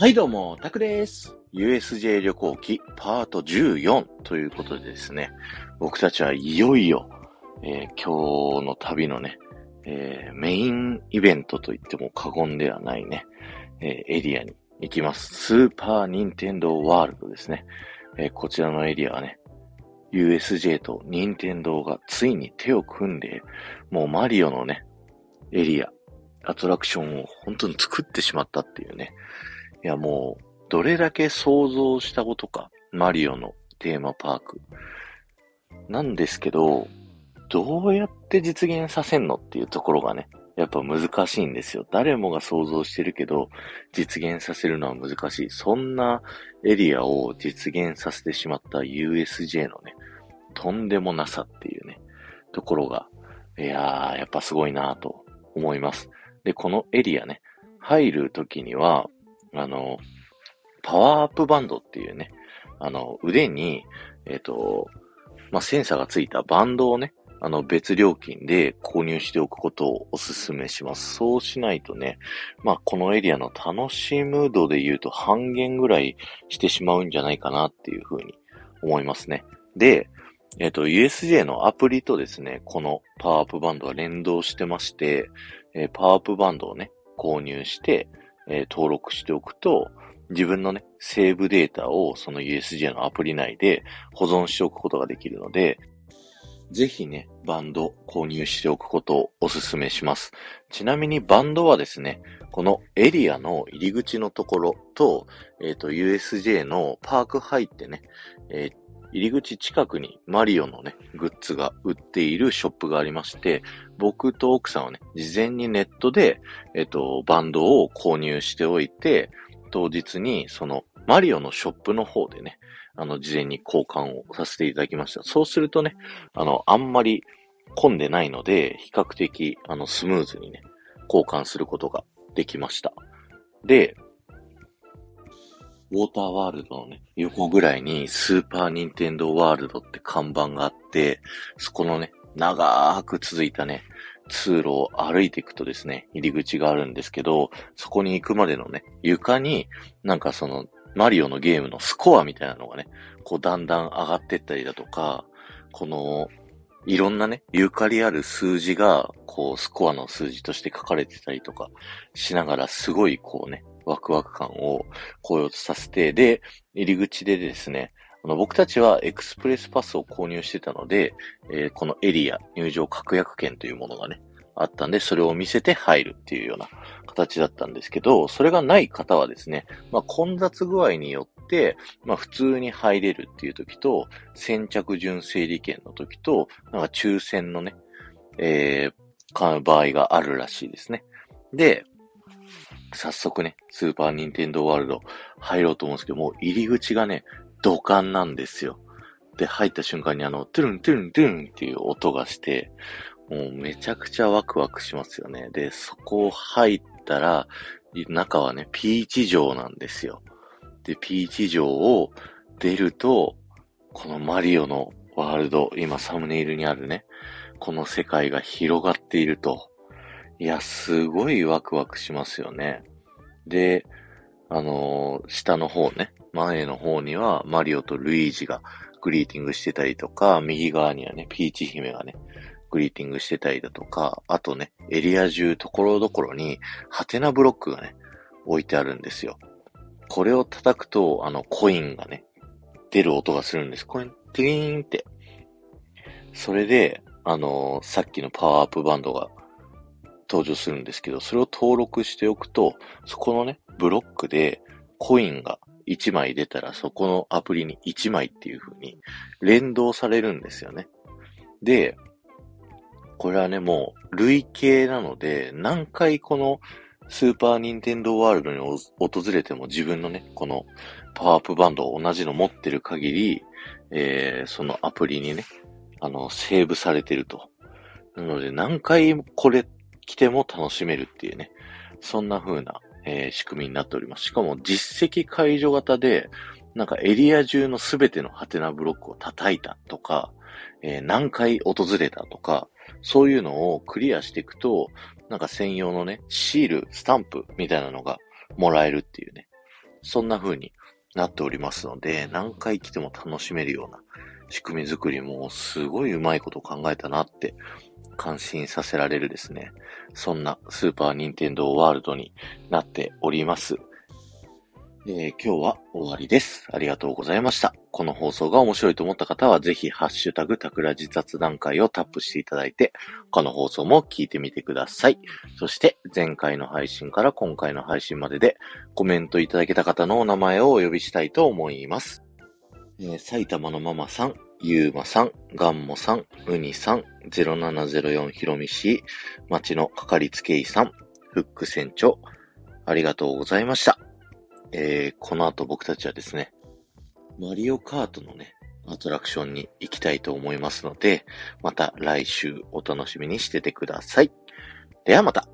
はいどうも、タクです。USJ 旅行記パート14ということでですね、僕たちはいよいよ、えー、今日の旅のね、えー、メインイベントと言っても過言ではないね、えー、エリアに行きます。スーパーニンテンドーワールドですね。えこちらのエリアはね、USJ と任天堂がついに手を組んで、もうマリオのね、エリア、アトラクションを本当に作ってしまったっていうね、いやもう、どれだけ想像したことか。マリオのテーマパーク。なんですけど、どうやって実現させんのっていうところがね、やっぱ難しいんですよ。誰もが想像してるけど、実現させるのは難しい。そんなエリアを実現させてしまった USJ のね、とんでもなさっていうね、ところが、いやー、やっぱすごいなと思います。で、このエリアね、入るときには、あの、パワーアップバンドっていうね、あの、腕に、えっ、ー、と、まあ、センサーがついたバンドをね、あの、別料金で購入しておくことをお勧めします。そうしないとね、まあ、このエリアの楽しむ度で言うと半減ぐらいしてしまうんじゃないかなっていうふうに思いますね。で、えっ、ー、と、USJ のアプリとですね、このパワーアップバンドは連動してまして、えー、パワーアップバンドをね、購入して、えー、登録しておくと、自分のね、セーブデータをその USJ のアプリ内で保存しておくことができるので、ぜひね、バンド購入しておくことをお勧めします。ちなみにバンドはですね、このエリアの入り口のところと、えっ、ー、と、USJ のパーク入ってね、えー、入り口近くにマリオのね、グッズが売っているショップがありまして、僕と奥さんはね、事前にネットで、えっと、バンドを購入しておいて、当日にそのマリオのショップの方でね、あの、事前に交換をさせていただきました。そうするとね、あの、あんまり混んでないので、比較的、あの、スムーズにね、交換することができました。で、ウォーターワールドのね、横ぐらいにスーパーニンテンドーワールドって看板があって、そこのね、長く続いたね、通路を歩いていくとですね、入り口があるんですけど、そこに行くまでのね、床に、なんかその、マリオのゲームのスコアみたいなのがね、こうだんだん上がってったりだとか、この、いろんなね、ゆかりある数字が、こう、スコアの数字として書かれてたりとかしながら、すごいこうね、ワクワク感を高揚させて、で、入り口でですね、あの僕たちはエクスプレスパスを購入してたので、えー、このエリア、入場確約券というものがね、あったんで、それを見せて入るっていうような形だったんですけど、それがない方はですね、まあ、混雑具合によって、まあ、普通に入れるっていう時と、先着順整理券の時と、なんか抽選のね、えー、買う場合があるらしいですね。で、早速ね、スーパーニンテンドーワールド入ろうと思うんですけど、もう入り口がね、土管なんですよ。で、入った瞬間にあの、トゥルントゥルントゥルンっていう音がして、もうめちゃくちゃワクワクしますよね。で、そこを入ったら、中はね、ピーチ城なんですよ。で、ピーチ城を出ると、このマリオのワールド、今サムネイルにあるね、この世界が広がっていると。いや、すごいワクワクしますよね。で、あのー、下の方ね、前の方にはマリオとルイージがグリーティングしてたりとか、右側にはね、ピーチ姫がね、グリーティングしてたりだとか、あとね、エリア中ところどころに、ハテナブロックがね、置いてあるんですよ。これを叩くと、あの、コインがね、出る音がするんです。これ、ティーンって。それで、あのー、さっきのパワーアップバンドが登場するんですけど、それを登録しておくと、そこのね、ブロックでコインが1枚出たら、そこのアプリに1枚っていう風に連動されるんですよね。で、これはね、もう累計なので、何回このスーパーニンテンドーワールドに訪れても自分のね、このパワーアップバンドを同じの持ってる限り、えー、そのアプリにね、あの、セーブされてると。なので、何回これ来ても楽しめるっていうね、そんな風な、えー、仕組みになっております。しかも実績解除型で、なんかエリア中のすべてのハテナブロックを叩いたとか、えー、何回訪れたとか、そういうのをクリアしていくと、なんか専用のね、シール、スタンプみたいなのがもらえるっていうね、そんな風になっておりますので、何回来ても楽しめるような仕組み作りもすごいうまいことを考えたなって感心させられるですね。そんなスーパーニンテンドーワールドになっております。え、今日は終わりです。ありがとうございました。この放送が面白いと思った方は、ぜひ、ハッシュタグ、タクラジ雑談会をタップしていただいて、他の放送も聞いてみてください。そして、前回の配信から今回の配信までで、コメントいただけた方のお名前をお呼びしたいと思います。えー、埼玉のママさん、ゆうまさん、ガンモさん、ウニさん、0704ひろみし、町のかかりつけ医さん、フック船長、ありがとうございました。えー、この後僕たちはですね、マリオカートのね、アトラクションに行きたいと思いますので、また来週お楽しみにしててください。ではまた。